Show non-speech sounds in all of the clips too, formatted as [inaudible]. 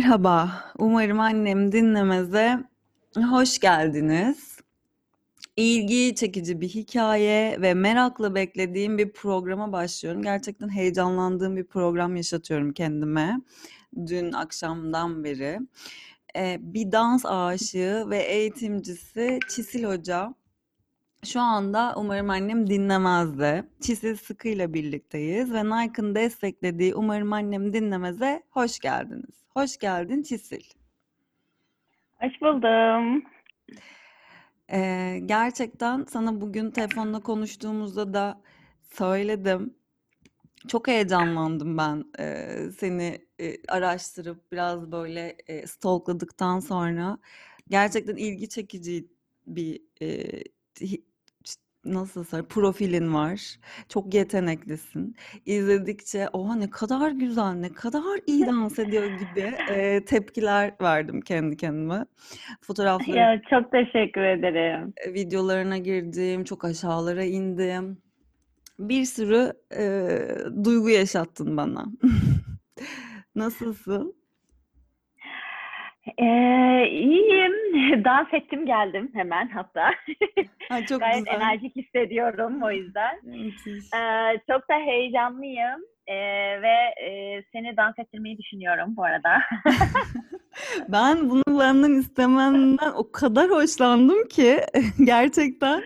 Merhaba, umarım annem dinlemeze hoş geldiniz. İlgi çekici bir hikaye ve merakla beklediğim bir programa başlıyorum. Gerçekten heyecanlandığım bir program yaşatıyorum kendime dün akşamdan beri. Ee, bir dans aşığı ve eğitimcisi Çisil Hoca şu anda umarım annem dinlemez de. Çisil Sıkı'yla birlikteyiz ve Nike'ın desteklediği Umarım Annem Dinlemez'e hoş geldiniz. Hoş geldin Çisil. Hoş buldum. Ee, gerçekten sana bugün telefonla konuştuğumuzda da söyledim. Çok heyecanlandım ben e, seni e, araştırıp biraz böyle e, stalkladıktan sonra. Gerçekten ilgi çekici bir e, nasıl söyleyeyim profilin var. Çok yeteneklisin. İzledikçe oha ne kadar güzel, ne kadar iyi dans ediyor gibi e, tepkiler verdim kendi kendime. Fotoğrafları, Ya çok teşekkür ederim. e, videolarına girdim, çok aşağılara indim. Bir sürü e, duygu yaşattın bana. [laughs] Nasılsın? Ee, iyiyim. [laughs] Dans ettim geldim hemen hatta. Ha, [laughs] çok Gayet güzel. enerjik hissediyorum o yüzden. Ee, çok da heyecanlıyım. Ee, ve e, seni dans ettirmeyi düşünüyorum bu arada. [laughs] Ben bunu benden istemenden o kadar hoşlandım ki gerçekten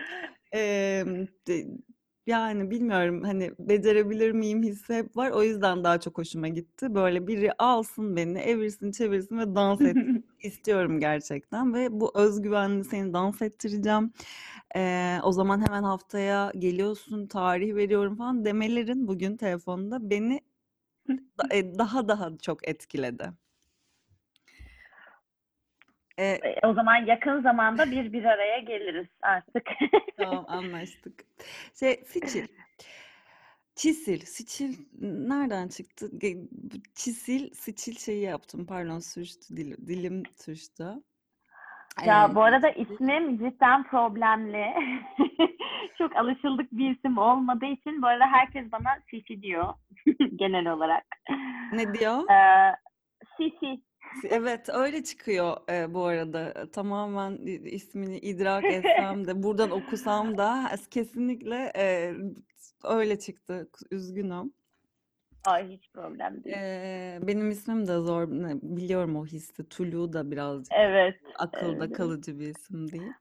de- yani bilmiyorum hani becerebilir miyim hissi hep var. O yüzden daha çok hoşuma gitti. Böyle biri alsın beni, evirsin, çevirsin ve dans etsin [laughs] istiyorum gerçekten ve bu özgüvenli seni dans ettireceğim. Eee, o zaman hemen haftaya geliyorsun, tarih veriyorum falan demelerin bugün telefonda beni [laughs] e, daha daha çok etkiledi. E, E, o zaman yakın zamanda bir bir araya geliriz artık. [laughs] Tamam anlaştık. Şey Siçil. Çisil. Siçil nereden çıktı? Çisil, Siçil şeyi yaptım. Pardon sürçtü dilim, dilim sürçtü. Ya Ee, bu arada ismim cidden problemli. [laughs] Çok alışıldık bir isim olmadığı için bu arada herkes bana Sisi diyor [laughs] genel olarak. ne diyor? Ee, Sisi. Evet öyle çıkıyor e, bu arada. Tamamen ismini idrak [laughs] etsem de buradan okusam da kesinlikle e, öyle çıktı. Üzgünüm. Ay hiç problem değil. Ee, benim ismim de zor. Biliyorum o hissi. Tulu da birazcık Evet. akılda evet. kalıcı bir isim değil.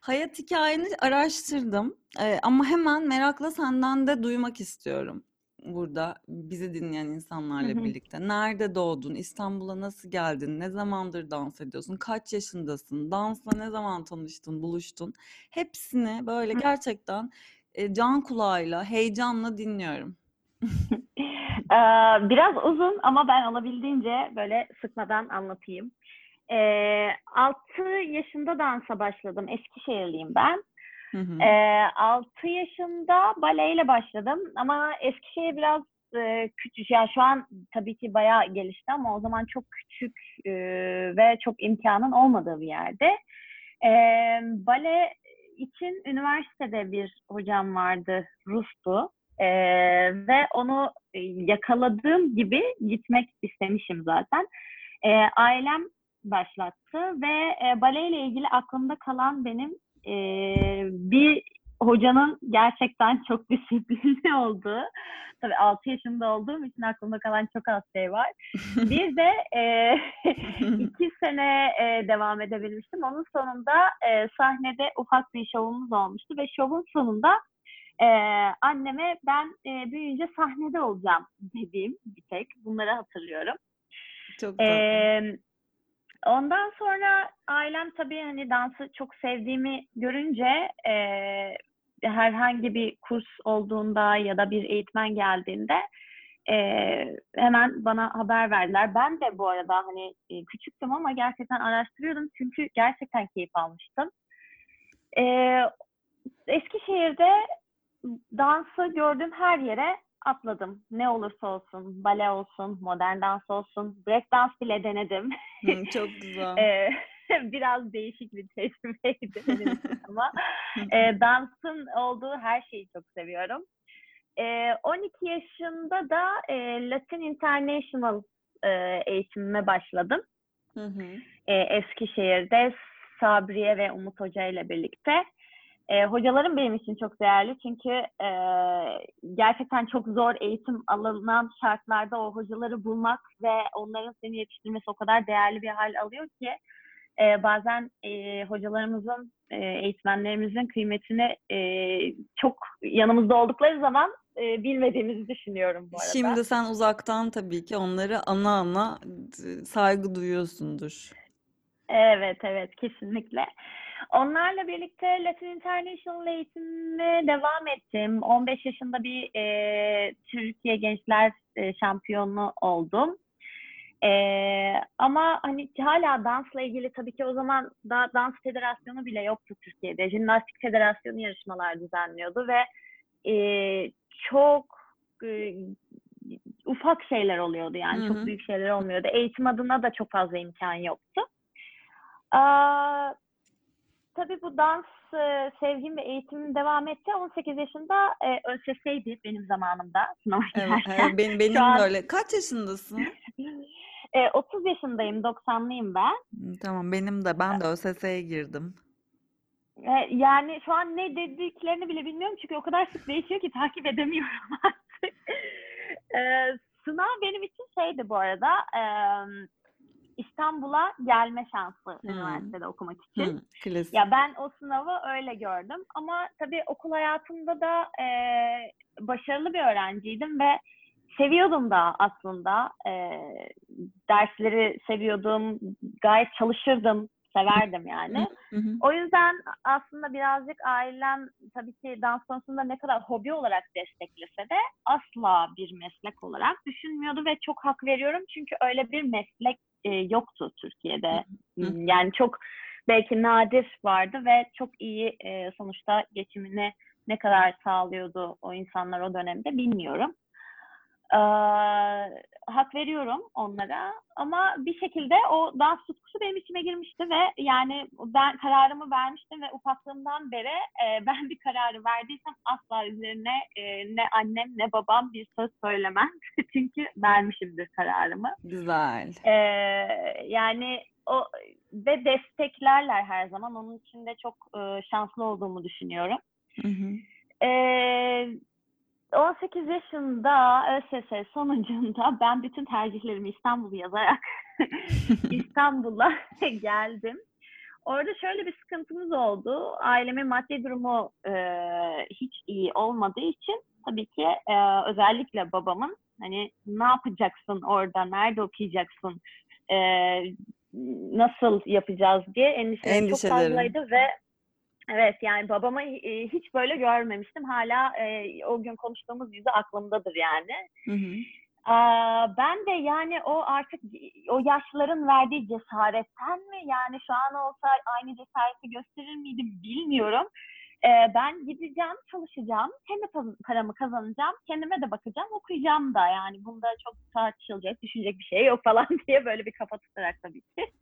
Hayat hikayeni araştırdım. Ee, ama hemen merakla senden de duymak istiyorum. Burada bizi dinleyen insanlarla hı. birlikte. Nerede doğdun? İstanbul'a nasıl geldin? Ne zamandır dans ediyorsun? Kaç yaşındasın? Dansla ne zaman tanıştın, buluştun? Hepsini böyle Hı. gerçekten e, can kulağıyla, heyecanla dinliyorum. [laughs] Ee, biraz uzun ama ben olabildiğince böyle sıkmadan anlatayım. Ee, 6 yaşında dansa başladım. Eskişehirliyim ben. Hı. Ee, 6 yaşında baleyle başladım ama Eskişehir biraz e, küçük. Ya şu an tabii ki bayağı gelişti ama o zaman çok küçük e, ve çok imkanın olmadığı bir yerde. Ee, bale için üniversitede bir hocam vardı, Rus'tu. Ee, ve onu e, yakaladığım gibi gitmek istemişim zaten. Ee, ailem başlattı ve e, baleyle ilgili aklımda kalan benim e, bir hocanın gerçekten çok [laughs] disiplinli olduğu. Tabii 6 yaşında olduğum için aklımda kalan çok az şey var. [laughs] Bir de e, [laughs] iki sene e, devam edebilmiştim. Onun sonunda e, sahnede ufak bir şovumuz olmuştu ve şovun sonunda e, anneme ben e, büyüyünce sahnede olacağım dediğim bir tek. Bunları hatırlıyorum. Çok tatlı. Ee, ondan sonra ailem tabii hani dansı çok sevdiğimi görünce e, herhangi bir kurs olduğunda ya da bir eğitmen geldiğinde e, hemen bana haber verdiler. Ben de bu arada hani küçüktüm ama gerçekten araştırıyordum çünkü gerçekten keyif almıştım. E, Eskişehir'de dansı gördüğüm her yere atladım. Ne olursa olsun, bale olsun, modern dans olsun, break dans bile denedim. Hı, çok güzel. [laughs] Ee, [laughs] biraz değişik bir tecrübeydi [laughs] benim ama e, dansın olduğu her şeyi çok seviyorum. E, 12 yaşında da e, Latin International e, eğitimime başladım. Hı hı. E, Eskişehir'de Sabriye ve Umut Hoca ile birlikte. E, hocalarım benim için çok değerli çünkü e, gerçekten çok zor eğitim alınan şartlarda o hocaları bulmak ve onların seni yetiştirmesi o kadar değerli bir hal alıyor ki e, bazen e, hocalarımızın, e, eğitmenlerimizin kıymetini e, çok yanımızda oldukları zaman e, bilmediğimizi düşünüyorum bu arada. Şimdi sen uzaktan tabii ki onları ana ana saygı duyuyorsundur. Evet, evet, kesinlikle. Onlarla birlikte Latin International eğitimine devam ettim. 15 yaşında bir e, Türkiye Gençler e, Şampiyonu oldum. E, ama hani hala dansla ilgili tabii ki o zaman daha dans federasyonu bile yoktu Türkiye'de. Jimnastik Federasyonu yarışmalar düzenliyordu ve e, çok e, ufak şeyler oluyordu yani Hı çok büyük şeyler olmuyordu. Eğitim adına da çok fazla imkan yoktu. Aa, tabii bu dans e, sevgim ve eğitimim devam etti. 18 yaşında e, ÖSS'ydi benim zamanımda sınava Evet, evet, benim, benim [laughs] Şu an de öyle. Kaç yaşındasın? [laughs] e, 30 yaşındayım, 90'lıyım ben. Tamam benim de ben de ÖSS'ye girdim. E, yani şu an ne dediklerini bile bilmiyorum çünkü o kadar sık değişiyor ki takip edemiyorum [laughs] artık. E, sınav benim için şeydi bu arada. e, İstanbul'a gelme şansı Hmm. üniversitede okumak için. Klasik. Ya ben o sınavı öyle gördüm ama tabii okul hayatımda da e, başarılı bir öğrenciydim ve seviyordum da aslında E, dersleri seviyordum, gayet çalışırdım, severdim yani. Hı hı. O yüzden aslında birazcık ailem tabii ki dans konusunda ne kadar hobi olarak desteklese de asla bir meslek olarak düşünmüyordu ve çok hak veriyorum çünkü öyle bir meslek e, yoktu Türkiye'de. Hı hı. Yani çok belki nadir vardı ve çok iyi e, sonuçta geçimini ne kadar sağlıyordu o insanlar o dönemde bilmiyorum. Ee, hak veriyorum onlara ama bir şekilde o dans tutkusu benim içime girmişti ve yani ben kararımı vermiştim ve ufaklığımdan beri e, [laughs] ben bir kararı verdiysem asla üzerine e, ne annem ne babam bir söz söylemem [laughs] çünkü vermişimdir kararımı. Güzel. Ee, yani o ve desteklerler her zaman. Onun için de çok e, şanslı olduğumu düşünüyorum. Hı hı. Ee, 18 yaşında ÖSS sonucunda [laughs] ben bütün tercihlerimi İstanbul'u yazarak [laughs] İstanbul'a [laughs] geldim. Orada şöyle bir sıkıntımız oldu. Ailemin maddi durumu e, hiç iyi olmadığı için tabii ki e, özellikle babamın hani ne yapacaksın orada, nerede okuyacaksın, e, nasıl yapacağız diye endişeleri çok fazlaydı ve evet yani babamı e, hiç böyle görmemiştim. Hala e, o gün konuştuğumuz yüzü aklımdadır yani. Hı hı. Aa, ben de yani o artık o yaşların verdiği cesaretten mi yani şu an olsa aynı cesareti gösterir miydim bilmiyorum. Ee, ben gideceğim, çalışacağım, kendi pa- paramı kazanacağım, kendime de bakacağım, okuyacağım da yani bunda çok tartışılacak, düşünecek bir şey yok [laughs] falan diye böyle bir kafa tutarak tabii ki.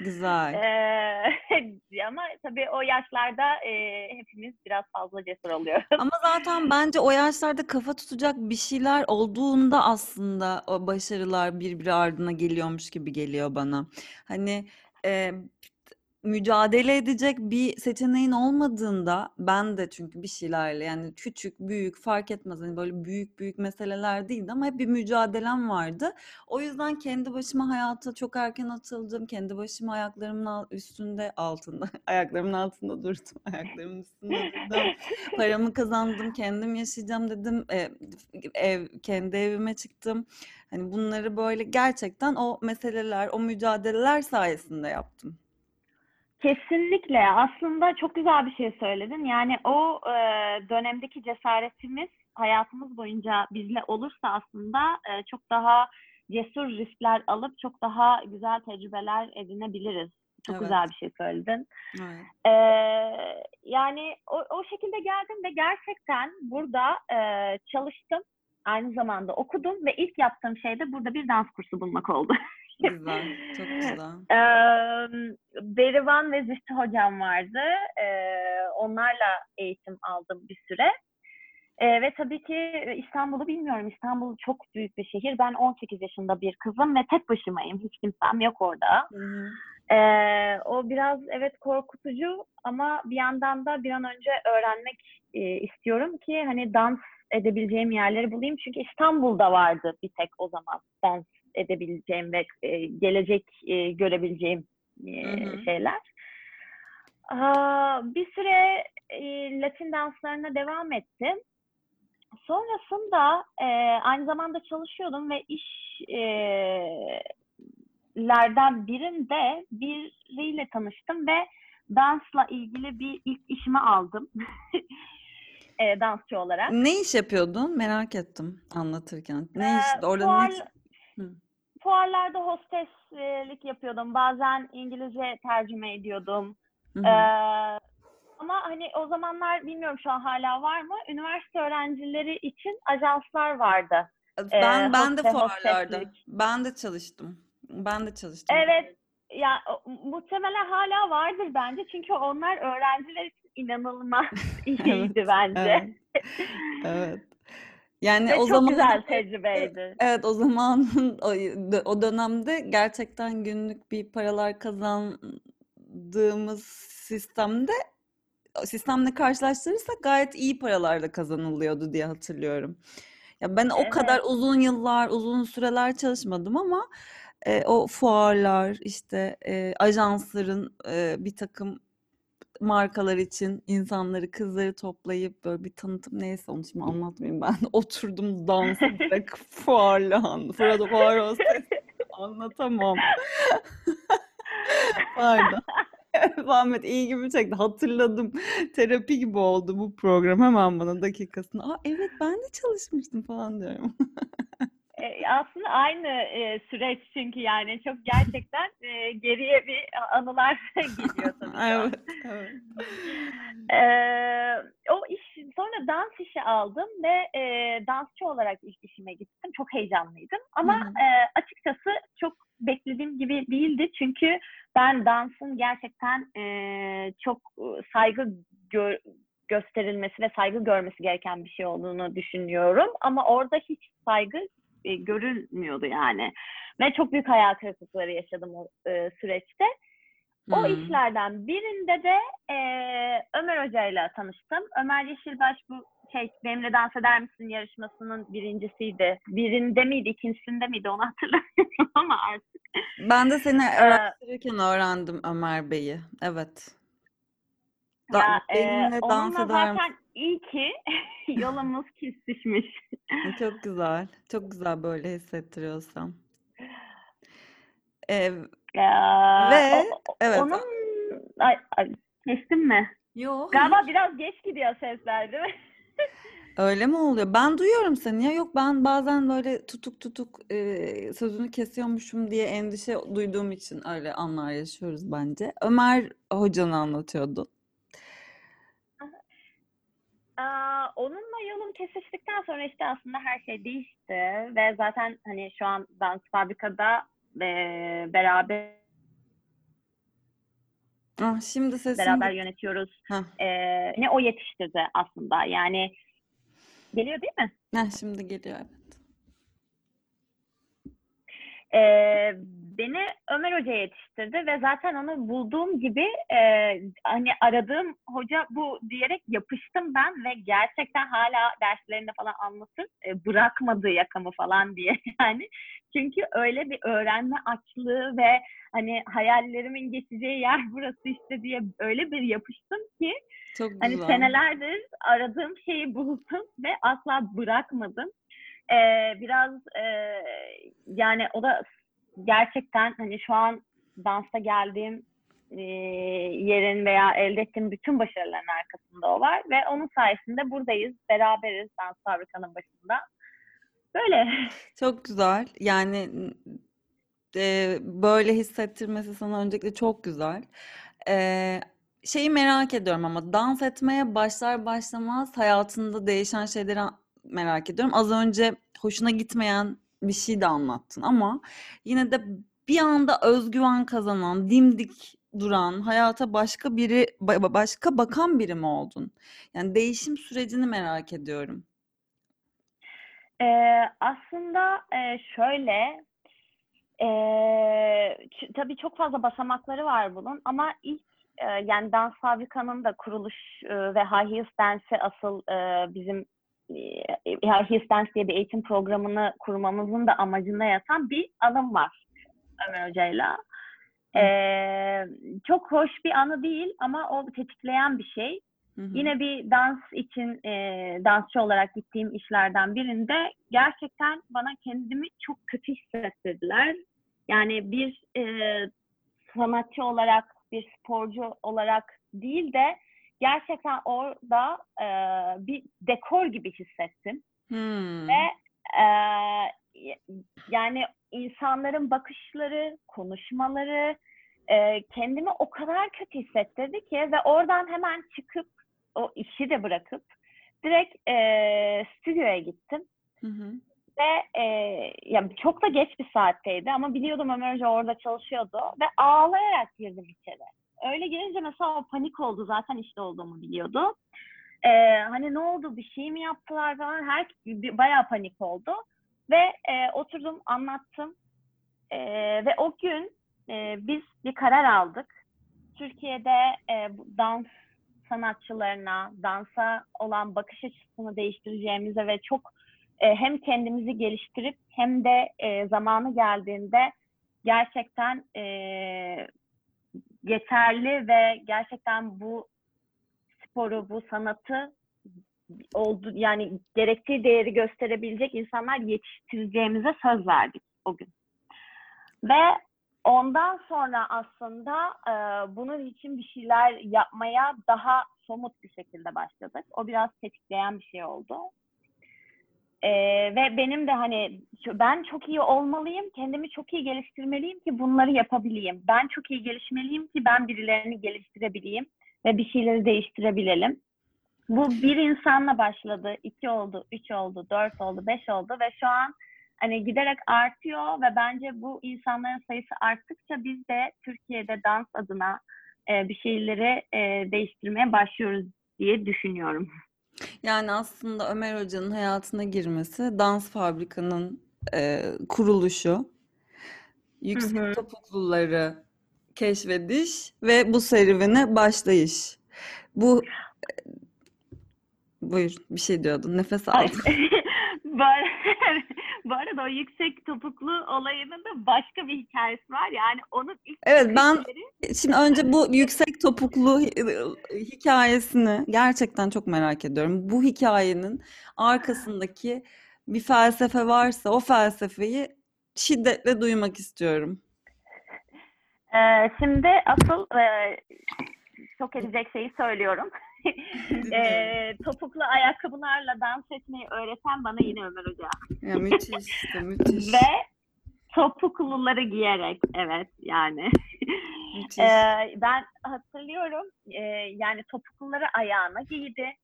Güzel. Ee, [laughs] ama tabii o yaşlarda e, hepimiz biraz fazla cesur oluyoruz. Ama zaten bence o yaşlarda kafa tutacak bir şeyler olduğunda aslında o başarılar birbiri ardına geliyormuş gibi geliyor bana. Hani e, mücadele edecek bir seçeneğin olmadığında ben de çünkü bir şeylerle yani küçük büyük fark etmez hani böyle büyük büyük meseleler değildi ama hep bir mücadelem vardı. O yüzden kendi başıma hayata çok erken atıldım. Kendi başıma ayaklarımın üstünde altında [laughs] ayaklarımın altında durdum. [laughs] Ayaklarımın üstünde durdum. Paramı kazandım, kendim yaşayacağım dedim. E, ev, kendi evime çıktım. Hani bunları böyle gerçekten o meseleler, o mücadeleler sayesinde yaptım. Kesinlikle. Aslında çok güzel bir şey söyledin. Yani o e, dönemdeki cesaretimiz hayatımız boyunca bizle olursa aslında e, çok daha cesur riskler alıp çok daha güzel tecrübeler edinebiliriz. Çok Evet. güzel bir şey söyledin. Evet. Ee, yani o, o şekilde geldim ve gerçekten burada e, çalıştım. Aynı zamanda okudum ve ilk yaptığım şey de burada bir dans kursu bulmak oldu. [laughs] Güzel, çok [laughs] güzel. Ee, Berivan ve Zühtü hocam vardı. Ee, onlarla eğitim aldım bir süre. Ee, ve tabii ki İstanbul'u bilmiyorum. İstanbul çok büyük bir şehir. Ben 18 yaşında bir kızım ve tek başımayım. Hiç kimsem yok orada. Hı-hı. Ee, o biraz evet korkutucu ama bir yandan da bir an önce öğrenmek e, istiyorum ki hani dans edebileceğim yerleri bulayım. Çünkü İstanbul'da vardı bir tek o zaman dans edebileceğim ve e, gelecek e, görebileceğim e, şeyler. Aa, bir süre e, Latin danslarına devam ettim. Sonrasında e, aynı zamanda çalışıyordum ve işlerden birinde biriyle tanıştım ve dansla ilgili bir ilk işimi aldım. [laughs] e, dansçı olarak. Ne iş yapıyordun? Merak ettim anlatırken. Ne iş? Orada fuar, ne iş? Fuarlarda hosteslik yapıyordum. Bazen İngilizce tercüme ediyordum. Hı hı. Ee, ama hani o zamanlar bilmiyorum şu an hala var mı? Üniversite öğrencileri için ajanslar vardı. Ben Ee, ben de fuarlarda. hosteslik. Ben de çalıştım. Ben de çalıştım. Evet. Ya muhtemelen hala vardır bence. Çünkü onlar öğrenciler için inanılmaz [laughs] iyiydi bence. Evet. Evet. Yani Ve o çok zaman güzel [laughs] tecrübeydi. Evet o zaman [laughs] o, dönemde gerçekten günlük bir paralar kazandığımız sistemde sistemle karşılaştırırsak gayet iyi paralar da kazanılıyordu diye hatırlıyorum. Ya ben o kadar Evet. uzun yıllar, uzun süreler çalışmadım ama e, o fuarlar, işte e, ajansların e, bir takım markalar için insanları, kızları toplayıp böyle bir tanıtım neyse onu şimdi anlatmayayım ben. [laughs] Oturdum dans ederek [laughs] fuarla, fuar, fuar hostes [laughs] anlatamam. Pardon. Ahmet iyi gibi çekti. Hatırladım. Terapi gibi oldu bu program hemen bana dakikasında. Aa evet ben de çalışmıştım falan diyorum. E, aslında aynı e, süreç çünkü yani çok gerçekten e, geriye bir anılar [laughs] geliyor tabii. [laughs] Evet, evet. O iş sonra dans işi aldım ve e, dansçı olarak ilk işime gittim. Çok heyecanlıydım ama Hı hı. e, açıkçası çok beklediğim gibi değildi çünkü ben dansın gerçekten e, çok saygı gö- gösterilmesi ve saygı görmesi gereken bir şey olduğunu düşünüyorum ama orada hiç saygı e, görülmüyordu yani ve çok büyük hayal kırıklıkları yaşadım o e, süreçte. O Hmm. işlerden birinde de e, Ömer Hoca ile tanıştım. Ömer Yeşilbaş bu şey benimle dans eder misin yarışmasının birincisiydi. Birinde miydi, ikincisinde miydi onu [laughs] hatırlamıyorum ama artık. Ben de seni Ee, araştırırken öğrendim Ömer Bey'i. Evet. Da- ya, e, benimle dans eder misin? zaten iyi ki [laughs] yolumuz kesişmiş. Çok güzel. Çok güzel böyle hissettiriyorsam. Ee, Ya, Ve- o- evet. Onun ay, ay, kestim mi? Yo, Galiba biraz geç gidiyor sesler değil mi? [laughs] Öyle mi oluyor? Ben duyuyorum seni ya. Yok ben bazen böyle tutuk tutuk e, sözünü kesiyormuşum diye endişe duyduğum için öyle anlar yaşıyoruz bence. Ömer hocanı anlatıyordu. Aa, onunla yolum kesiştikten sonra işte aslında her şey değişti ve zaten hani şu an dans fabrikada e, beraber Ah, şimdi sesim beraber yönetiyoruz. Heh. E, ne o yetiştirdi aslında yani geliyor değil mi? Heh, şimdi geliyor evet. E, beni Ömer Hoca yetiştirdi ve zaten onu bulduğum gibi e, hani aradığım hoca bu diyerek yapıştım ben ve gerçekten hala derslerinde falan anlatır e, bırakmadı yakamı falan diye [laughs] yani çünkü öyle bir öğrenme açlığı ve hani hayallerimin geçeceği yer [laughs] burası işte diye öyle bir yapıştım ki Çok hani senelerdir aradığım şeyi [laughs] buldum ve asla bırakmadım. Ee, biraz e, yani o da gerçekten hani şu an dansta geldiğim e, yerin veya elde ettiğim bütün başarıların arkasında o var ve onun sayesinde buradayız, beraberiz dans fabrikanın başında. Böyle. [laughs] Çok güzel. Yani e, böyle hissettirmesi sana öncelikle çok güzel. E, şeyi merak ediyorum ama dans etmeye başlar başlamaz hayatında değişen şeyleri merak ediyorum. Az önce hoşuna gitmeyen bir şey de anlattın ama yine de bir anda özgüven kazanan, dimdik duran, hayata başka biri, ba- başka bakan biri mi oldun? Yani değişim sürecini merak ediyorum. Ee, aslında şöyle, e, tabii çok fazla basamakları var bunun ama ilk yani Dans Fabrika'nın da kuruluş ve High Heels Dance'i asıl bizim e, High Heels Dance diye bir eğitim programını kurmamızın da amacında yatan bir anım var Ömer Hoca'yla. Ee, çok hoş bir anı değil ama o tetikleyen bir şey. Hı hı. Yine bir dans için e, dansçı olarak gittiğim işlerden birinde gerçekten bana kendimi çok kötü hissettirdiler. Yani bir e, sanatçı olarak, bir sporcu olarak değil de gerçekten orada e, bir dekor gibi hissettim. Hmm. Ve e, yani insanların bakışları, konuşmaları e, kendimi o kadar kötü hissettirdi ki ve oradan hemen çıkıp o işi de bırakıp direkt e, stüdyoya gittim. Hı hı. Ve e, ya çok da geç bir saatteydi ama biliyordum Ömer Hoca orada çalışıyordu ve ağlayarak girdim içeri. Öyle girince mesela o panik oldu zaten işte olduğumu biliyordu. E, hani ne oldu bir şey mi yaptılar falan her bayağı panik oldu. Ve e, oturdum anlattım E, ve o gün e, biz bir karar aldık. Türkiye'de e, dans sanatçılarına, dansa olan bakış açısını değiştireceğimize ve çok e, hem kendimizi geliştirip hem de e, zamanı geldiğinde gerçekten e, yeterli ve gerçekten bu sporu, bu sanatı oldu yani gerektiği değeri gösterebilecek insanlar yetiştireceğimize söz verdik o gün. Ve ondan sonra aslında e, bunun için bir şeyler yapmaya daha somut bir şekilde başladık. O biraz tetikleyen bir şey oldu. E, ve benim de hani ben çok iyi olmalıyım, kendimi çok iyi geliştirmeliyim ki bunları yapabileyim. Ben çok iyi gelişmeliyim ki ben birilerini geliştirebileyim ve bir şeyleri değiştirebilelim. Bu bir insanla başladı, iki oldu, üç oldu, dört oldu, beş oldu ve şu an hani giderek artıyor ve bence bu insanların sayısı arttıkça biz de Türkiye'de dans adına e, bir şeyleri e, değiştirmeye başlıyoruz diye düşünüyorum. Yani aslında Ömer Hoca'nın hayatına girmesi, Dans Fabrika'nın e, kuruluşu, yüksek hı. topukluları keşfediş ve bu serüvene başlayış. Bu buyur bir şey diyordun. Nefes Ay, [laughs] aldın. [laughs] bu, arada, o yüksek topuklu olayının da başka bir hikayesi var. Yani onun ilk Evet ben fikirleri- şimdi önce bu yüksek topuklu hi- hikayesini gerçekten çok merak ediyorum. Bu hikayenin arkasındaki bir felsefe varsa o felsefeyi şiddetle duymak istiyorum. Ee, şimdi asıl e, şok edecek şeyi söylüyorum. [laughs] Ee, topuklu ayakkabılarla dans etmeyi öğreten bana yine Ömer Hoca. Ya müthiş işte müthiş. Ve topukluları giyerek evet yani. [laughs] Ee, ben hatırlıyorum e, yani topukluları ayağına giydi.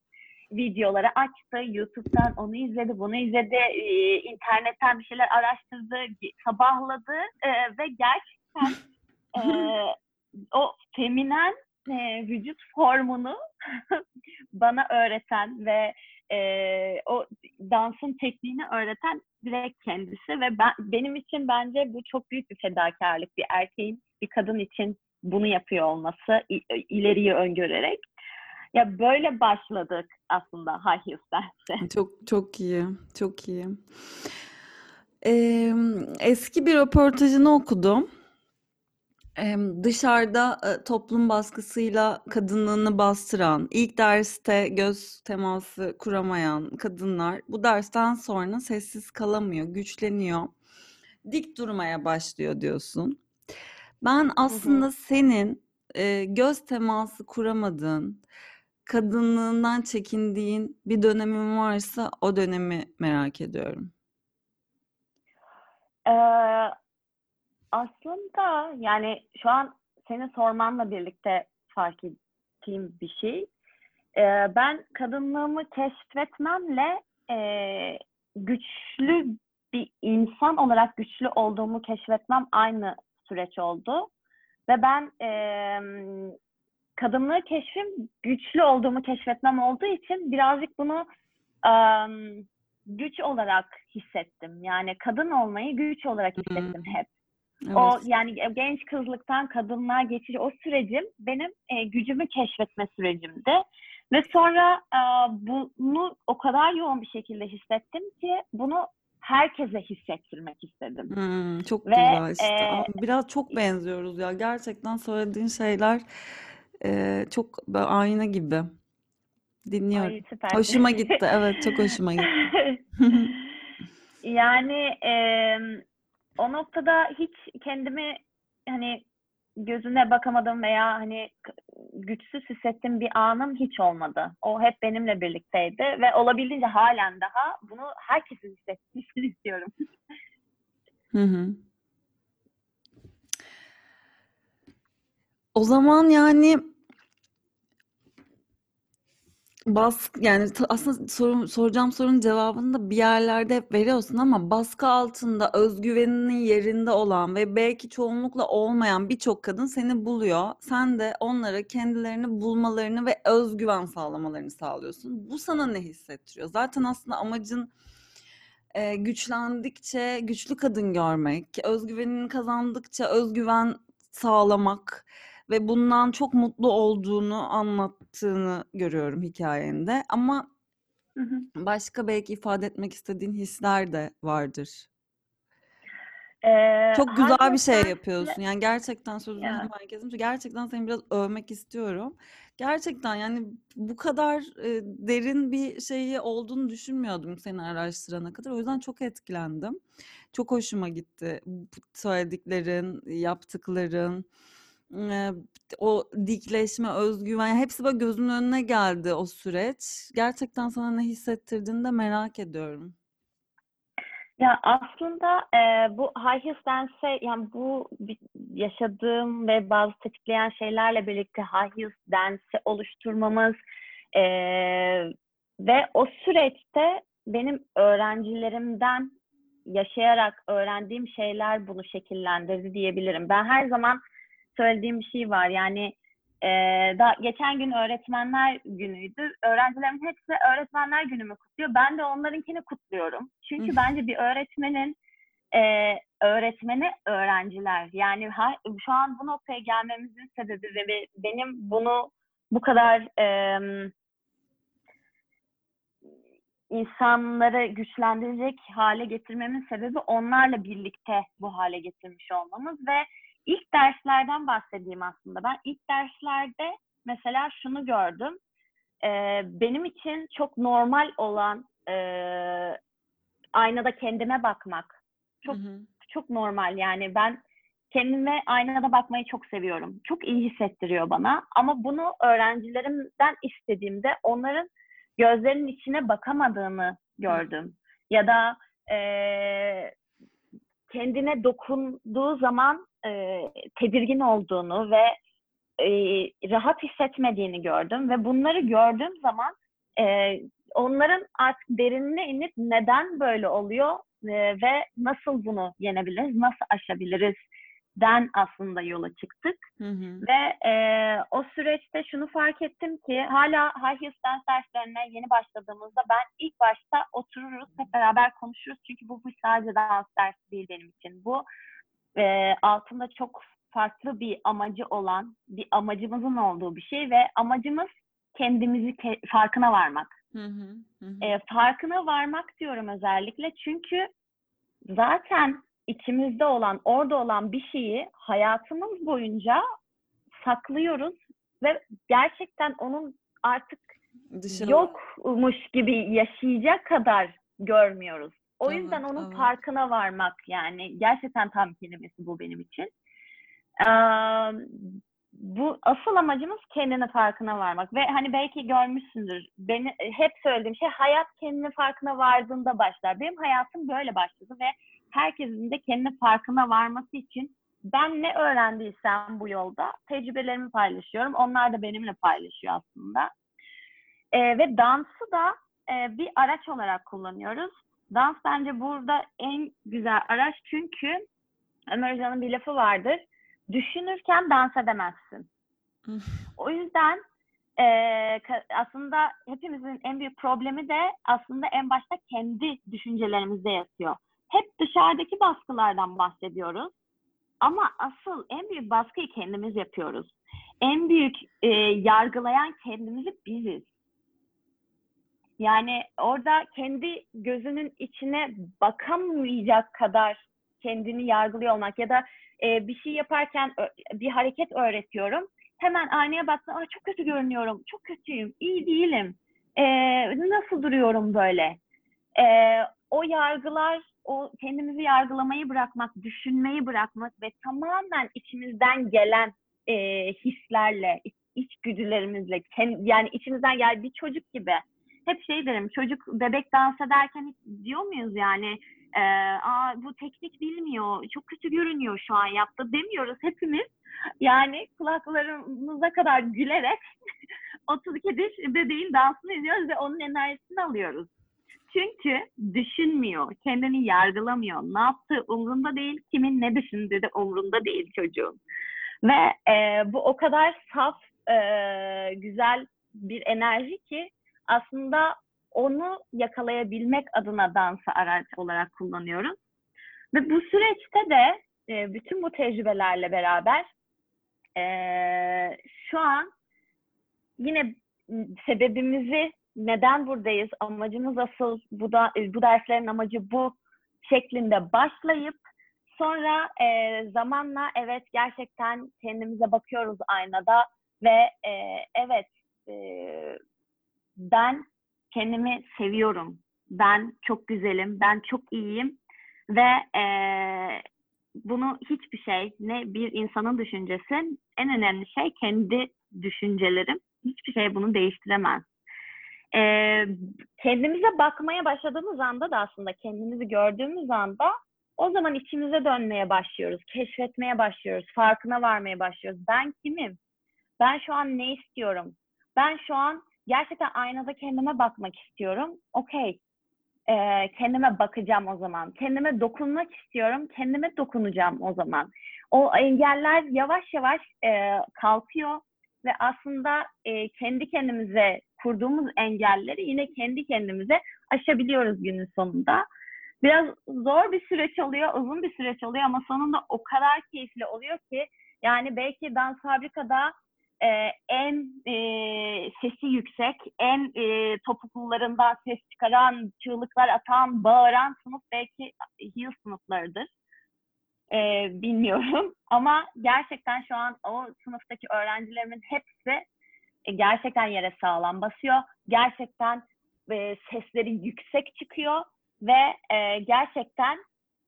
Videoları açtı. YouTube'dan onu izledi, bunu izledi. e, internetten bir şeyler araştırdı. Sabahladı e, ve gerçekten [laughs] e, o feminen e, vücut formunu [laughs] bana öğreten ve e, o dansın tekniğini öğreten direkt kendisi ve ben benim için bence bu çok büyük bir fedakarlık bir erkeğin bir kadın için bunu yapıyor olması i- ileriyi öngörerek. Ya böyle başladık aslında High Heels. [laughs] Çok çok iyi, çok iyi. Ee, eski bir röportajını okudum. Dışarıda e, toplum baskısıyla kadınlığını bastıran, ilk derste göz teması kuramayan kadınlar bu dersten sonra sessiz kalamıyor, güçleniyor, dik durmaya başlıyor diyorsun. Ben aslında senin e, göz teması kuramadığın, kadınlığından çekindiğin bir dönemin varsa o dönemi merak ediyorum. Ee, aslında yani şu an seni sormanla birlikte fark ettiğim bir şey. Ee, ben kadınlığımı keşfetmemle e, güçlü bir insan olarak güçlü olduğumu keşfetmem aynı süreç oldu. Ve ben e, kadınlığı keşfim güçlü olduğumu keşfetmem olduğu için birazcık bunu em, güç olarak hissettim. Yani kadın olmayı güç olarak hissettim hep. Evet. O yani genç kızlıktan kadınlığa geçiş o sürecim benim e, gücümü keşfetme sürecimdi. Ve sonra e, bunu o kadar yoğun bir şekilde hissettim ki bunu herkese hissettirmek istedim. Hımm, çok Ve güzel işte. e, biraz çok benziyoruz ya. Gerçekten söylediğin şeyler, eee, çok ayna gibi. Dinliyorum. Ay süper. Hoşuma [laughs] gitti. Evet, çok hoşuma gitti. [laughs] [laughs] Yani emm, o noktada hiç kendimi hani gözüne bakamadım veya hani güçsüz hissettiğim bir anım hiç olmadı. O hep benimle birlikteydi ve olabildiğince hâlen daha bunu herkesin hissetmesini [laughs] istiyorum. Hı hı. O zaman yani bas yani aslında soru soracağım sorunun cevabını da bir yerlerde veriyorsun ama baskı altında öz güveninin yerinde olan ve belki çoğunlukla olmayan birçok kadın seni buluyor. Sen de onlara kendilerini bulmalarını ve öz güven sağlamalarını sağlıyorsun. Bu sana ne hissettiriyor? Zaten aslında amacın, eee, güçlendikçe güçlü kadın görmek, öz güvenini kazandıkça öz güven sağlamak ve bundan çok mutlu olduğunu anlattığını görüyorum hikâyende ama Hı hı. başka belki ifade etmek istediğin hisler de vardır. Eee, Çok güzel bir şey yapıyorsun. Yani gerçekten sözünü Ya. hemen kestim. Gerçekten seni biraz övmek istiyorum. Gerçekten yani bu kadar, eee, derin bir şeyi olduğunu düşünmüyordum seni araştırana kadar. O yüzden çok etkilendim. Çok hoşuma gitti söylediklerin, yaptıkların, o dikleşme, öz güven hepsi böyle gözümün önüne geldi o süreç. Gerçekten sana ne hissettirdiğini de merak ediyorum. Ya, aslında, eee, bu High Heels Dance'e yani bu yaşadığım ve bazı tetikleyen şeylerle birlikte High Heels Dance'i oluşturmamız, eee, ve o süreçte benim öğrencilerimden yaşayarak öğrendiğim şeyler bunu şekillendirdi diyebilirim. Ben her zaman söylediğim bir şey var. Yani, eee, daha geçen gün Öğretmenler Günü'ydü. Öğrencilerimin hepsi Öğretmenler Günümü kutluyor. Ben de onlarınkini kutluyorum. Çünkü bence bir öğretmenin, eee, öğretmeni öğrenciler. Yani ha şu an bu noktaya gelmemizin sebebi ve be benim bunu bu kadar, emm insanları güçlendirecek hâle getirmemin sebebi onlarla birlikte bu hâle getirmiş olmamız ve ilk derslerden bahsedeyim aslında. Ben ilk derslerde mesela şunu gördüm. Eee, benim için çok normal olan, eee, aynada kendime bakmak. Hı Çok hı. çok normal yani ben kendime aynada bakmayı çok seviyorum. Çok iyi hissettiriyor bana ama bunu öğrencilerimden istediğimde onların gözlerinin içine bakamadığını gördüm. Ya da, eee, kendine dokunduğu zaman, eee, tedirgin olduğunu ve, eee, rahat hissetmediğini gördüm ve bunları gördüğüm zaman, eee, onların artık derinine inip neden böyle oluyor, eee, ve nasıl bunu yenebiliriz, nasıl aşabilirizden aslında yola çıktık. Hı hı. Ve, eee, o süreçte şunu fark ettim ki hâlâ High Heels Dance derslerine yeni başladığımızda ben ilk başta otururuz, hep beraber konuşuruz. Çünkü bu bu sadece dans dersi değil benim için. Bu, eee, altında çok farklı bir amacı olan, bir amacımızın olduğu bir şey ve amacımız kendimizi ke farkına varmak. Hı hı. Hı. Eee, farkına varmak diyorum özellikle çünkü zaten içimizde olan, orada olan bir şeyi hayatımız boyunca saklıyoruz ve gerçekten onun artık Dışarı yokmuş gibi yaşayacak kadar görmüyoruz. O Evet, yüzden onun evet. farkına varmak yani gerçekten tam kelimesi bu benim için. Emm, bu asıl amacımız kendinin farkına varmak ve hani belki görmüşsündür. Beni hep söylediğim şey hayat kendinin farkına vardığında başlar. Benim hayatım böyle başladı ve herkesin de kendine farkına varması için ben ne öğrendiysem bu yolda tecrübelerimi paylaşıyorum. Onlar da benimle paylaşıyor aslında. Eee, ve dansı da, eee, bir araç olarak kullanıyoruz. Dans bence burada en güzel araç çünkü Ömer Hoca'nın bir lafı vardır. Düşünürken dans edemezsin. O yüzden, e, aslında hepimizin en büyük problemi de aslında en başta kendi düşüncelerimizde yatıyor. Hep dışarıdaki baskılardan bahsediyoruz. Ama asıl en büyük baskıyı kendimiz yapıyoruz. En büyük e, yargılayan kendimizi biziz. Yani orada kendi gözünün içine bakamayacak kadar kendini yargılıyor olmak ya da e, bir şey yaparken bir hareket öğretiyorum. Hemen aynaya baktım, Aa, çok kötü görünüyorum, çok kötüyüm, iyi değilim, e, nasıl duruyorum böyle? E, o yargılar, o kendimizi yargılamayı bırakmak, düşünmeyi bırakmak ve tamamen içimizden gelen e, hislerle, iç, içgüdülerimizle, yani içimizden gel bir çocuk gibi. Hep şey derim, çocuk bebek dans ederken diyor muyuz yani e, Aa, bu teknik bilmiyor, çok kötü görünüyor şu an yaptı demiyoruz hepimiz. Yani kulaklarımıza kadar gülerek [laughs] 32 diş bebeğin dansını izliyoruz ve onun enerjisini alıyoruz. Düşünmüyor, kendini yargılamıyor. Ne yaptığı umrunda değil, kimin ne düşündüğü de umrunda değil çocuğun. Ve e, bu o kadar saf, e, güzel bir enerji ki aslında onu yakalayabilmek adına dansı araç olarak kullanıyoruz. Ve bu süreçte de e, bütün bu tecrübelerle beraber e, şu an yine sebebimizi neden buradayız, amacımız asıl, bu, da, bu derslerin amacı bu şeklinde başlayıp sonra e, zamanla evet gerçekten kendimize bakıyoruz aynada ve e, evet e, ben kendimi seviyorum. Ben çok güzelim, ben çok iyiyim ve e, bunu hiçbir şey, ne bir insanın düşüncesi, en önemli şey kendi düşüncelerim. Hiçbir şey bunu değiştiremez. E, kendimize bakmaya başladığımız anda da aslında kendimizi gördüğümüz anda o zaman içimize dönmeye başlıyoruz, keşfetmeye başlıyoruz, farkına varmaya başlıyoruz. Ben kimim? Ben şu an ne istiyorum? Ben şu an gerçekten aynada kendime bakmak istiyorum. Okey. Ee, kendime bakacağım o zaman. Kendime dokunmak istiyorum. Kendime dokunacağım o zaman. O engeller yavaş yavaş e, kalkıyor ve aslında e, kendi kendimize kurduğumuz engelleri yine kendi kendimize aşabiliyoruz günün sonunda. Biraz zor bir süreç oluyor, uzun bir süreç oluyor ama sonunda o kadar keyifli oluyor ki yani belki dans fabrikada e, en e, sesi yüksek, en e, topuklularından ses çıkaran, çığlıklar atan, bağıran sınıf belki Hill sınıflarıdır. E, bilmiyorum [laughs] ama gerçekten şu an o sınıftaki öğrencilerimin hepsi gerçekten yere sağlam basıyor. Gerçekten e, sesleri yüksek çıkıyor ve e, gerçekten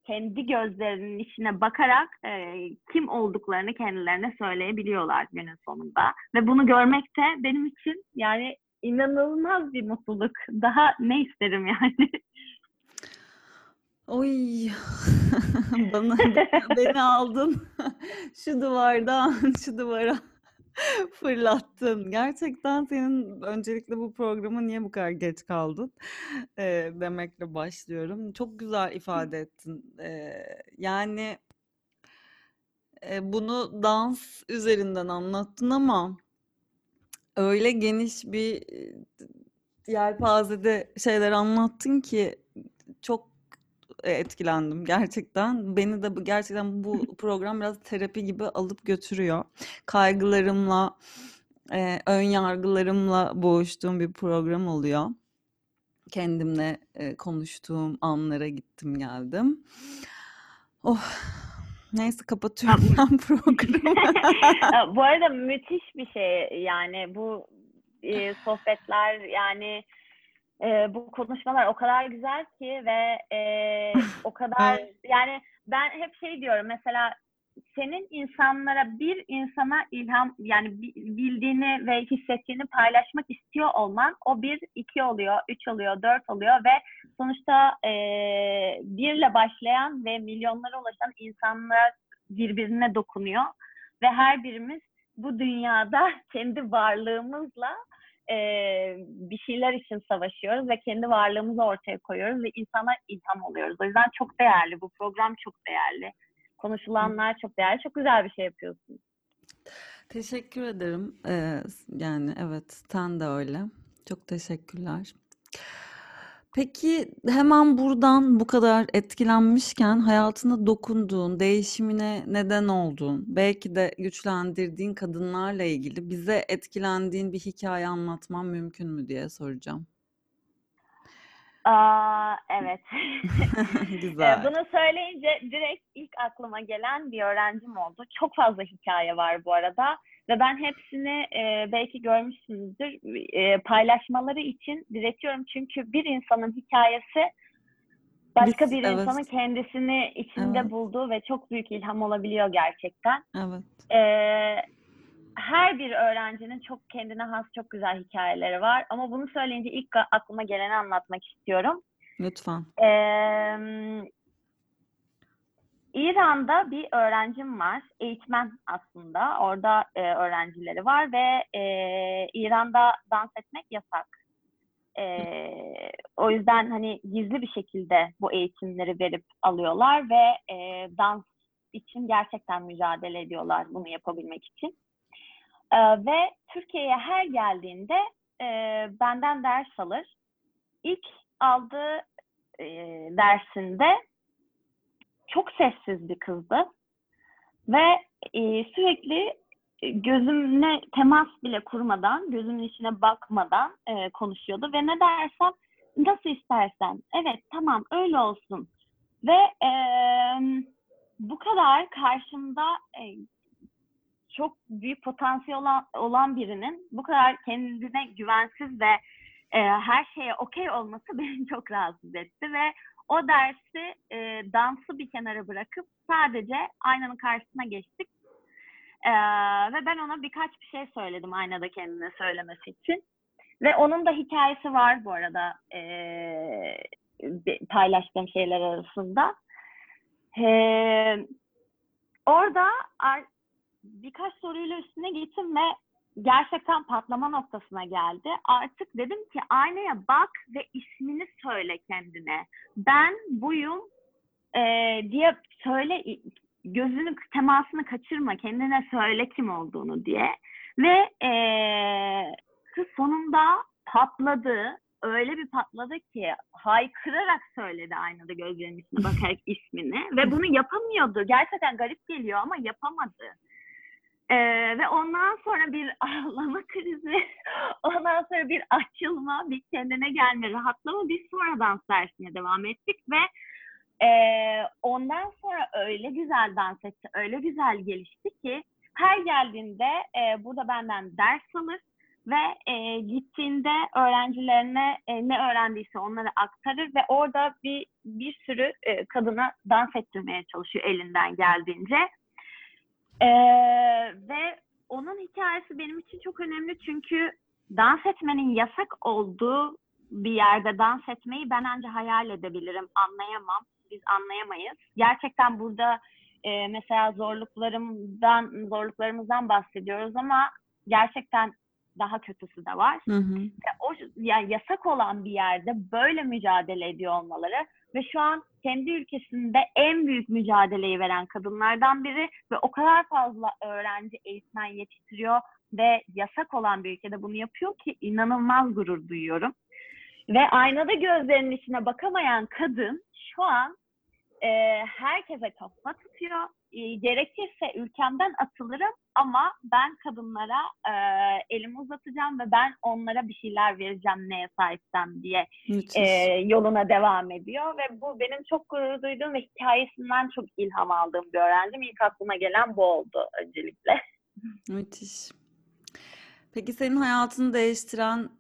kendi gözlerinin içine bakarak e, kim olduklarını kendilerine söyleyebiliyorlar günün sonunda. Ve bunu görmek de benim için yani inanılmaz bir mutluluk. [laughs] Daha ne isterim yani. Oy [laughs] bana beni aldın [laughs] şu duvardan şu duvara [laughs] Fırlattın. Gerçekten senin öncelikle bu programa niye bu kadar geç kaldın eee, demekle başlıyorum. Çok güzel ifade ettin. Eee, yani eee, bunu dans üzerinden anlattın ama öyle geniş bir yelpazede şeyler anlattın ki çok etkilendim gerçekten. Beni de gerçekten bu [laughs] program biraz terapi gibi alıp götürüyor. Kaygılarımla, e, ön yargılarımla boğuştuğum bir program oluyor. Kendimle e, konuştuğum anlara gittim geldim. Oh, neyse kapatıyorum ben [laughs] programı. [laughs] bu arada müthiş bir şey yani bu e, sohbetler yani e, bu konuşmalar o kadar güzel ki ve e, [laughs] o kadar yani ben hep şey diyorum mesela senin insanlara bir insana ilham yani bildiğini ve hissettiğini paylaşmak istiyor olman o bir iki oluyor üç oluyor dört oluyor ve sonuçta e, birle başlayan ve milyonlara ulaşan insanlar birbirine dokunuyor ve her birimiz bu dünyada [laughs] kendi varlığımızla e, bir şeyler için savaşıyoruz ve kendi varlığımızı ortaya koyuyoruz ve insana ilham oluyoruz. O yüzden çok değerli. Bu program çok değerli. Konuşulanlar çok değerli. Çok güzel bir şey yapıyorsunuz. Teşekkür ederim. Ee, yani evet, sen de öyle. Çok teşekkürler. Peki hemen buradan bu kadar etkilenmişken hayatına dokunduğun, değişimine neden olduğun, belki de güçlendirdiğin kadınlarla ilgili bize etkilendiğin bir hikaye anlatman mümkün mü diye soracağım. Aa, evet. [laughs] [laughs] Güzel. Bunu söyleyince direkt ilk aklıma gelen bir öğrencim oldu. Çok fazla hikaye var bu arada ve ben hepsini e, belki görmüşsünüzdür e, paylaşmaları için diretiyorum çünkü bir insanın hikayesi başka Biz, bir evet. insanın kendisini içinde Evet. bulduğu ve çok büyük ilham olabiliyor gerçekten. Evet. Ee, her bir öğrencinin çok kendine has çok güzel hikayeleri var. Ama bunu söyleyince ilk aklıma geleni anlatmak istiyorum. Lütfen. Ee, İran'da bir öğrencim var. Eğitmen aslında. Orada e, öğrencileri var ve e, İran'da dans etmek yasak. E, o yüzden hani gizli bir şekilde bu eğitimleri verip alıyorlar ve e, dans için gerçekten mücadele ediyorlar bunu yapabilmek için. E, ve Türkiye'ye her geldiğinde e, benden ders alır. İlk aldığı e, dersinde çok sessiz bir kızdı. Ve e, sürekli gözümle temas bile kurmadan, gözümün içine bakmadan e, konuşuyordu. Ve ne dersem nasıl istersen, evet tamam öyle olsun. Ve e, bu kadar karşımda e, çok büyük potansiyel olan, olan birinin bu kadar kendine güvensiz ve e, her şeye okey olması [laughs] beni çok rahatsız etti. Ve o dersi e, dansı bir kenara bırakıp sadece aynanın karşısına geçtik. E, ve ben ona birkaç bir şey söyledim aynada kendine söylemesi için. Ve onun da hikayesi var bu arada e, paylaştığım şeyler arasında. E, orada birkaç soruyla üstüne gittim ve gerçekten patlama noktasına geldi. Artık dedim ki aynaya bak ve ismini söyle kendine. Ben buyum e, diye söyle gözünün temasını kaçırma kendine söyle kim olduğunu diye. Ve e, kız sonunda patladı. Öyle bir patladı ki haykırarak söyledi aynada gözlerinin içine bakarak ismini. Ve bunu yapamıyordu. Gerçekten garip geliyor ama yapamadı. Ee, ve ondan sonra bir [laughs] ağlama krizi, ondan sonra bir açılma, bir kendine gelme, rahatlama. Biz sonra dans dersine devam ettik ve e, ondan sonra öyle güzel dans etti, öyle güzel gelişti ki her geldiğinde e, burada benden ders alır ve e, gittiğinde öğrencilerine e, ne öğrendiyse onları aktarır ve orada bir bir sürü e, kadına dans ettirmeye çalışıyor elinden geldiğince. Ee, ve onun hikayesi benim için çok önemli çünkü dans etmenin yasak olduğu bir yerde dans etmeyi ben ancak hayal edebilirim, anlayamam. Biz anlayamayız. Gerçekten burada e, mesela zorluklarımdan zorluklarımızdan bahsediyoruz ama gerçekten daha kötüsü de var. Hı hı. O yani yasak olan bir yerde böyle mücadele ediyor olmaları ve şu an kendi ülkesinde en büyük mücadeleyi veren kadınlardan biri ve o kadar fazla öğrenci, eğitmen yetiştiriyor ve yasak olan bir ülkede bunu yapıyor ki inanılmaz gurur duyuyorum. Ve aynada gözlerinin içine bakamayan kadın şu an e, herkese kafa tutuyor. E, gerekirse ülkemden atılırım ama ben kadınlara e, elimi uzatacağım ve ben onlara bir şeyler vereceğim neye sahipsem diye e, yoluna devam ediyor ve bu benim çok gurur duyduğum ve hikayesinden çok ilham aldığım bir öğrencim. İlk aklıma gelen bu oldu öncelikle. [laughs] Müthiş. Peki senin hayatını değiştiren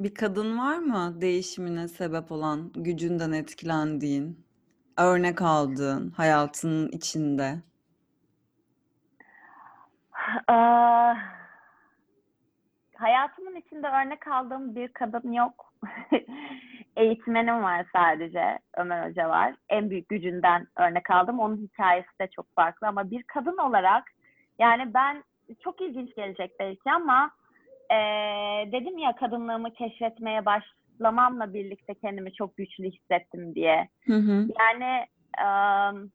bir kadın var mı değişimine sebep olan, gücünden etkilendiğin, örnek aldığın hayatının içinde? Aa, hayatımın içinde örnek aldığım bir kadın yok. [laughs] Eğitmenim var sadece. Ömer Hoca var. En büyük gücünden örnek aldım. Onun hikayesi de çok farklı ama bir kadın olarak yani ben çok ilginç gelecek belki ama e, dedim ya kadınlığımı keşfetmeye başlamamla birlikte kendimi çok güçlü hissettim diye. Hı hı. Yani um,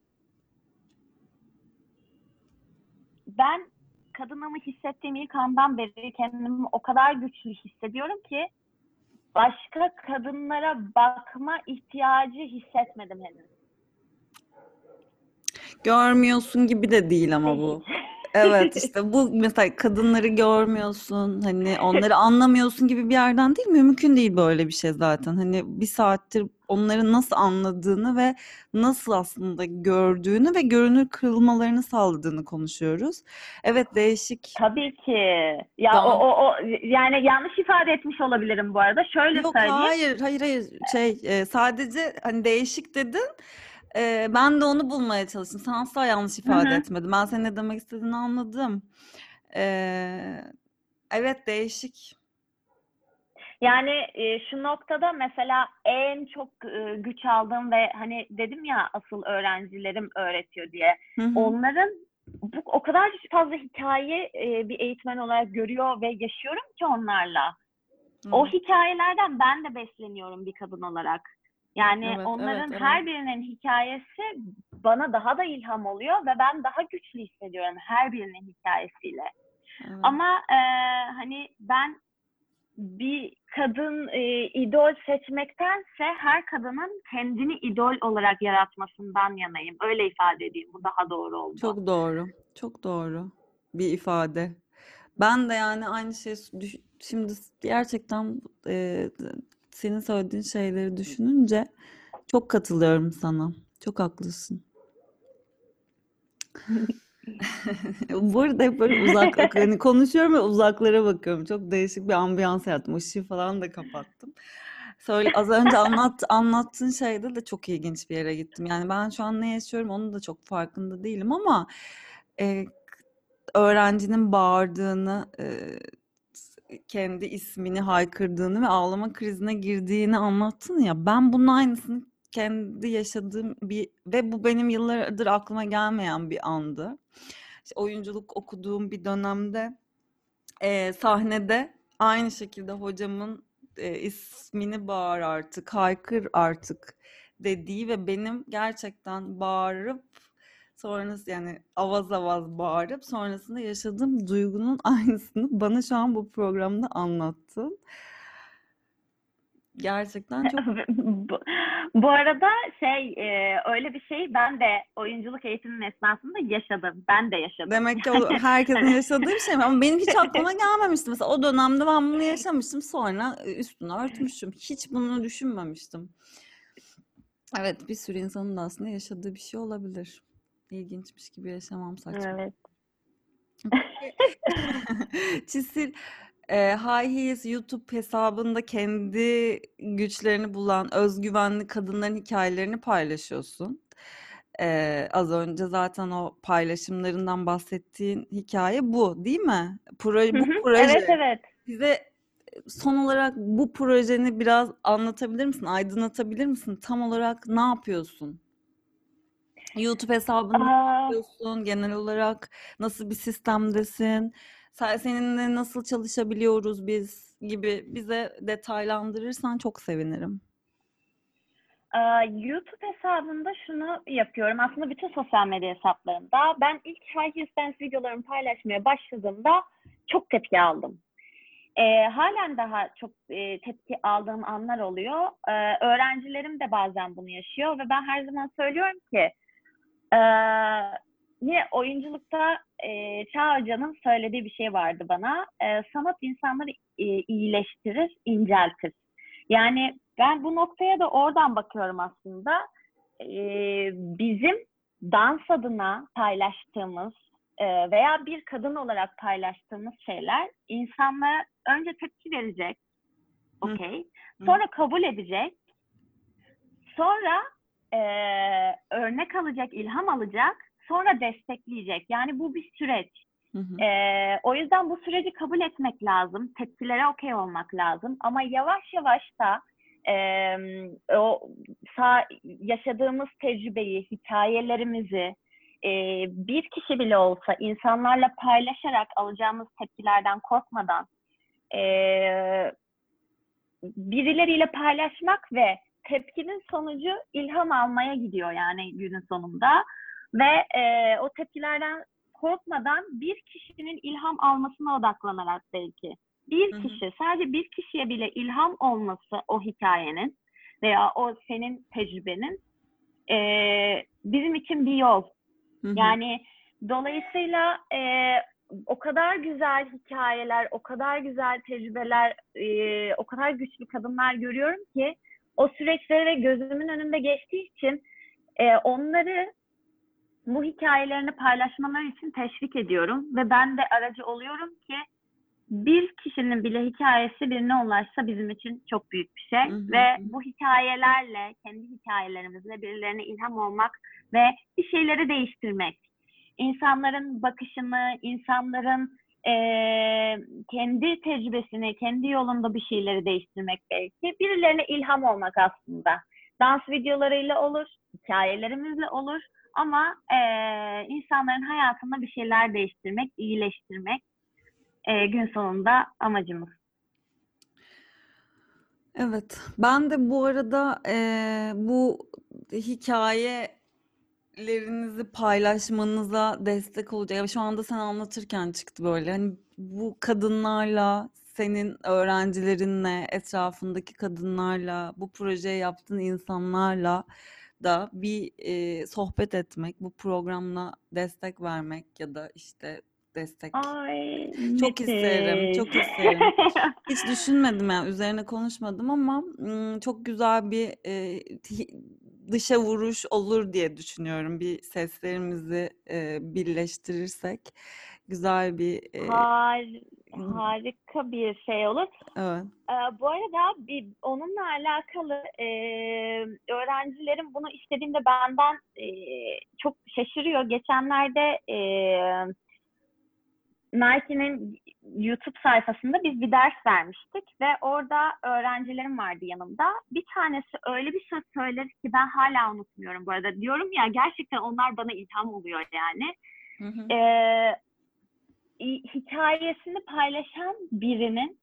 ben kadınımı hissettiğim ilk andan beri kendimi o kadar güçlü hissediyorum ki başka kadınlara bakma ihtiyacı hissetmedim henüz. Görmüyorsun gibi de değil ama bu. Evet [laughs] işte bu mesela kadınları görmüyorsun hani onları anlamıyorsun gibi bir yerden değil mümkün değil böyle bir şey zaten hani bir saattir onları nasıl anladığını ve nasıl aslında gördüğünü ve görünür kırılmalarını sağladığını konuşuyoruz. Evet değişik. Tabii ki. Ya Tamam. o, o, o yani yanlış ifade etmiş olabilirim bu arada. Şöyle Yok söyleyeyim. hayır hayır hayır şey e, sadece hani değişik dedin. E, ben de onu bulmaya çalıştım. Sen asla yanlış ifade hı. etmedin. Ben senin ne demek istediğini anladım. E, evet değişik. Yani e, şu noktada mesela en çok e, güç aldığım ve hani dedim ya asıl öğrencilerim öğretiyor diye. Hı hı. Onların bu o kadar fazla hikaye e, bir eğitmen olarak görüyor ve yaşıyorum ki onlarla. O Evet. hikayelerden ben de besleniyorum bir kadın olarak. Yani Evet, onların evet, her evet. birinin hikayesi bana daha da ilham oluyor ve ben daha güçlü hissediyorum her birinin hikayesiyle. Evet. Ama e, hani ben bir kadın e, idol seçmektense her kadının kendini idol olarak yaratmasından yanayım. Öyle ifade edeyim. Bu daha doğru oldu. Çok doğru. Çok doğru bir ifade. Ben de yani aynı şey şimdi gerçekten e, senin söylediğin şeyleri düşününce çok katılıyorum sana. Çok haklısın. [laughs] Bu arada hep böyle uzak hani konuşuyorum ve uzaklara bakıyorum. Çok değişik bir ambiyans yarattım. Işığı falan da kapattım. Söyle, az önce anlat, anlattığın şeyde de çok ilginç bir yere gittim. Yani ben şu an ne yaşıyorum onun da çok farkında değilim ama e, öğrencinin bağırdığını, e, kendi ismini haykırdığını ve ağlama krizine girdiğini anlattın ya. Ben bunun aynısını kendi yaşadığım bir ve bu benim yıllardır aklıma gelmeyen bir andı. İşte oyunculuk okuduğum bir dönemde e, sahnede aynı şekilde hocamın e, ismini bağır artık, haykır artık dediği ve benim gerçekten bağırıp sonrası yani avaz avaz bağırıp sonrasında yaşadığım duygunun [laughs] aynısını bana şu an bu programda anlattın. Gerçekten çok [laughs] bu, bu arada şey e, öyle bir şey ben de oyunculuk eğitiminin esnasında yaşadım. Ben de yaşadım. demek ki o [laughs] herkesin yaşadığı bir şey mi? Ama benim hiç aklıma gelmemişti. Mesela o dönemde ben bunu yaşamıştım. Sonra e, üstünü örtmüşüm. Hiç bunu düşünmemiştim. Evet, bir sürü insanın da aslında yaşadığı bir şey olabilir. İlginçmiş gibi yaşamam saçma. Evet. [laughs] Çisil, e, High Heels YouTube hesabında kendi güçlerini bulan özgüvenli kadınların hikayelerini paylaşıyorsun. E, az önce zaten o paylaşımlarından bahsettiğin hikaye bu, değil mi? Proje, Hı bu hı, proje. Evet evet. Bize son olarak bu projeni biraz anlatabilir misin? Aydınlatabilir misin? Tam olarak ne yapıyorsun? YouTube Aa, yapıyorsun? Genel olarak nasıl bir sistemdesin? Sen- Seninle nasıl çalışabiliyoruz biz gibi bize detaylandırırsan çok sevinirim. YouTube hesabında şunu yapıyorum. Aslında bütün sosyal medya hesaplarımda. Ben ilk High Heels Dance videolarımı paylaşmaya başladığımda çok tepki aldım. Ee, halen daha çok e, tepki aldığım anlar oluyor. Ee, öğrencilerim de bazen bunu yaşıyor ve ben her zaman söylüyorum ki e, yine oyunculukta e, Çağ Hoca'nın söylediği bir şey vardı bana. E, sanat insanları e, iyileştirir, inceltir. Yani ben bu noktaya da oradan bakıyorum aslında. Ee, bizim dans adına paylaştığımız e, veya bir kadın olarak paylaştığımız şeyler insanlara önce tepki verecek, okey. Sonra kabul edecek. Sonra e, örnek alacak, ilham alacak. Sonra destekleyecek. Yani bu bir süreç. Hı hı. Ee, o yüzden bu süreci kabul etmek lazım. Tepkilere okey olmak lazım. Ama yavaş yavaş da e, o sa- yaşadığımız tecrübeyi, hikayelerimizi e, bir kişi bile olsa insanlarla paylaşarak alacağımız tepkilerden korkmadan e, birileriyle paylaşmak ve tepkinin sonucu ilham almaya gidiyor yani günün sonunda ve e, o tepkilerden korkmadan bir kişinin ilham almasına odaklanarak belki. Bir Hı hı. kişi, sadece bir kişiye bile ilham olması o hikayenin veya o senin tecrübenin eee, bizim için bir yol. Hı hı. Yani dolayısıyla eee, o kadar güzel hikayeler, o kadar güzel tecrübeler, eee, o kadar güçlü kadınlar görüyorum ki o süreçleri gözümün önünde geçtiği için eee, onları bu hikayelerini paylaşmaları için teşvik ediyorum ve ben de aracı oluyorum ki bir kişinin bile hikayesi birine ulaşsa bizim için çok büyük bir şey Hı hı, ve bu hikayelerle, kendi hikayelerimizle birilerine ilham olmak ve bir şeyleri değiştirmek. İnsanların bakışını, insanların eee, kendi tecrübesini, kendi yolunda bir şeyleri değiştirmek belki. Birilerine ilham olmak aslında. Dans videolarıyla olur, hikayelerimizle olur ama eee, insanların hayatında bir şeyler değiştirmek, iyileştirmek eee, gün sonunda amacımız. Evet. Ben de bu arada eee, bu hikayelerinizi paylaşmanıza destek olacak. Şu anda sen anlatırken çıktı böyle. Hani bu kadınlarla, senin öğrencilerinle, etrafındaki kadınlarla, bu projeyi yaptığın insanlarla da bir eee, sohbet etmek, bu programla destek vermek ya da işte destek. Ay Çok isterim, Metis. çok isterim. [laughs] Hiç düşünmedim yani üzerine konuşmadım ama çok güzel bir e, dışa vuruş olur diye düşünüyorum. Bir seslerimizi e, birleştirirsek güzel bir e, Har- harika bir şey olur. evet. Ee, bu arada bir onunla alakalı e, öğrencilerim bunu istediğinde benden e, çok şaşırıyor. Geçenlerde e, Nike'nin YouTube sayfasında biz bir ders vermiştik ve orada öğrencilerim vardı yanımda. Bir tanesi öyle bir söz söyler ki ben hala unutmuyorum bu arada. Diyorum ya gerçekten onlar bana ilham oluyor yani. Hı hı. Ee, hi- hikayesini paylaşan birinin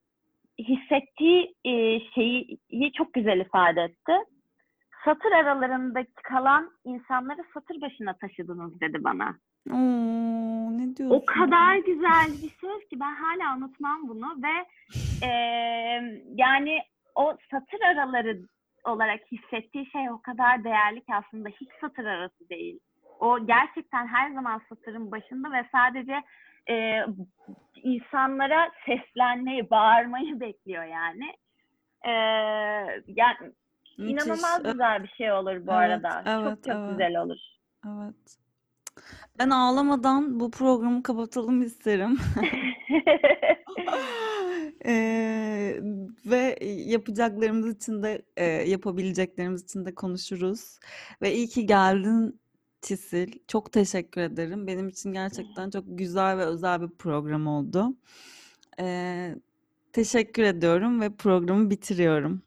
hissettiği e, şeyi çok güzel ifade etti. Satır aralarındaki kalan insanları satır başına taşıdınız dedi bana. Oo, ne diyorsun? O kadar güzel bir söz ki ben hala unutmam bunu ve e, yani o satır araları olarak hissettiği şey o kadar değerli ki aslında hiç satır arası değil. O gerçekten her zaman satırın başında ve sadece e, insanlara seslenmeyi, bağırmayı bekliyor yani. E, yani Müthiş. inanılmaz güzel bir şey olur bu evet, arada. evet, çok çok evet. güzel olur. evet. Ben ağlamadan bu programı kapatalım isterim. Eee, [laughs] [laughs] ve yapacaklarımız için de eee, yapabileceklerimiz için de konuşuruz. Ve iyi ki geldin Çisil. Çok teşekkür ederim. Benim için gerçekten çok güzel ve özel bir program oldu. Eee, teşekkür ediyorum ve programı bitiriyorum.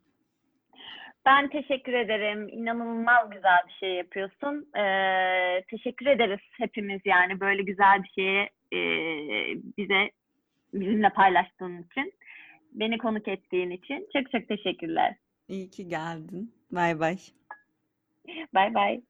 Ben teşekkür ederim. İnanılmaz güzel bir şey yapıyorsun. Ee, teşekkür ederiz hepimiz yani böyle güzel bir şeyi e, bize bizimle paylaştığın için, beni konuk ettiğin için çok çok teşekkürler. İyi ki geldin. Bay bay. Bay bay.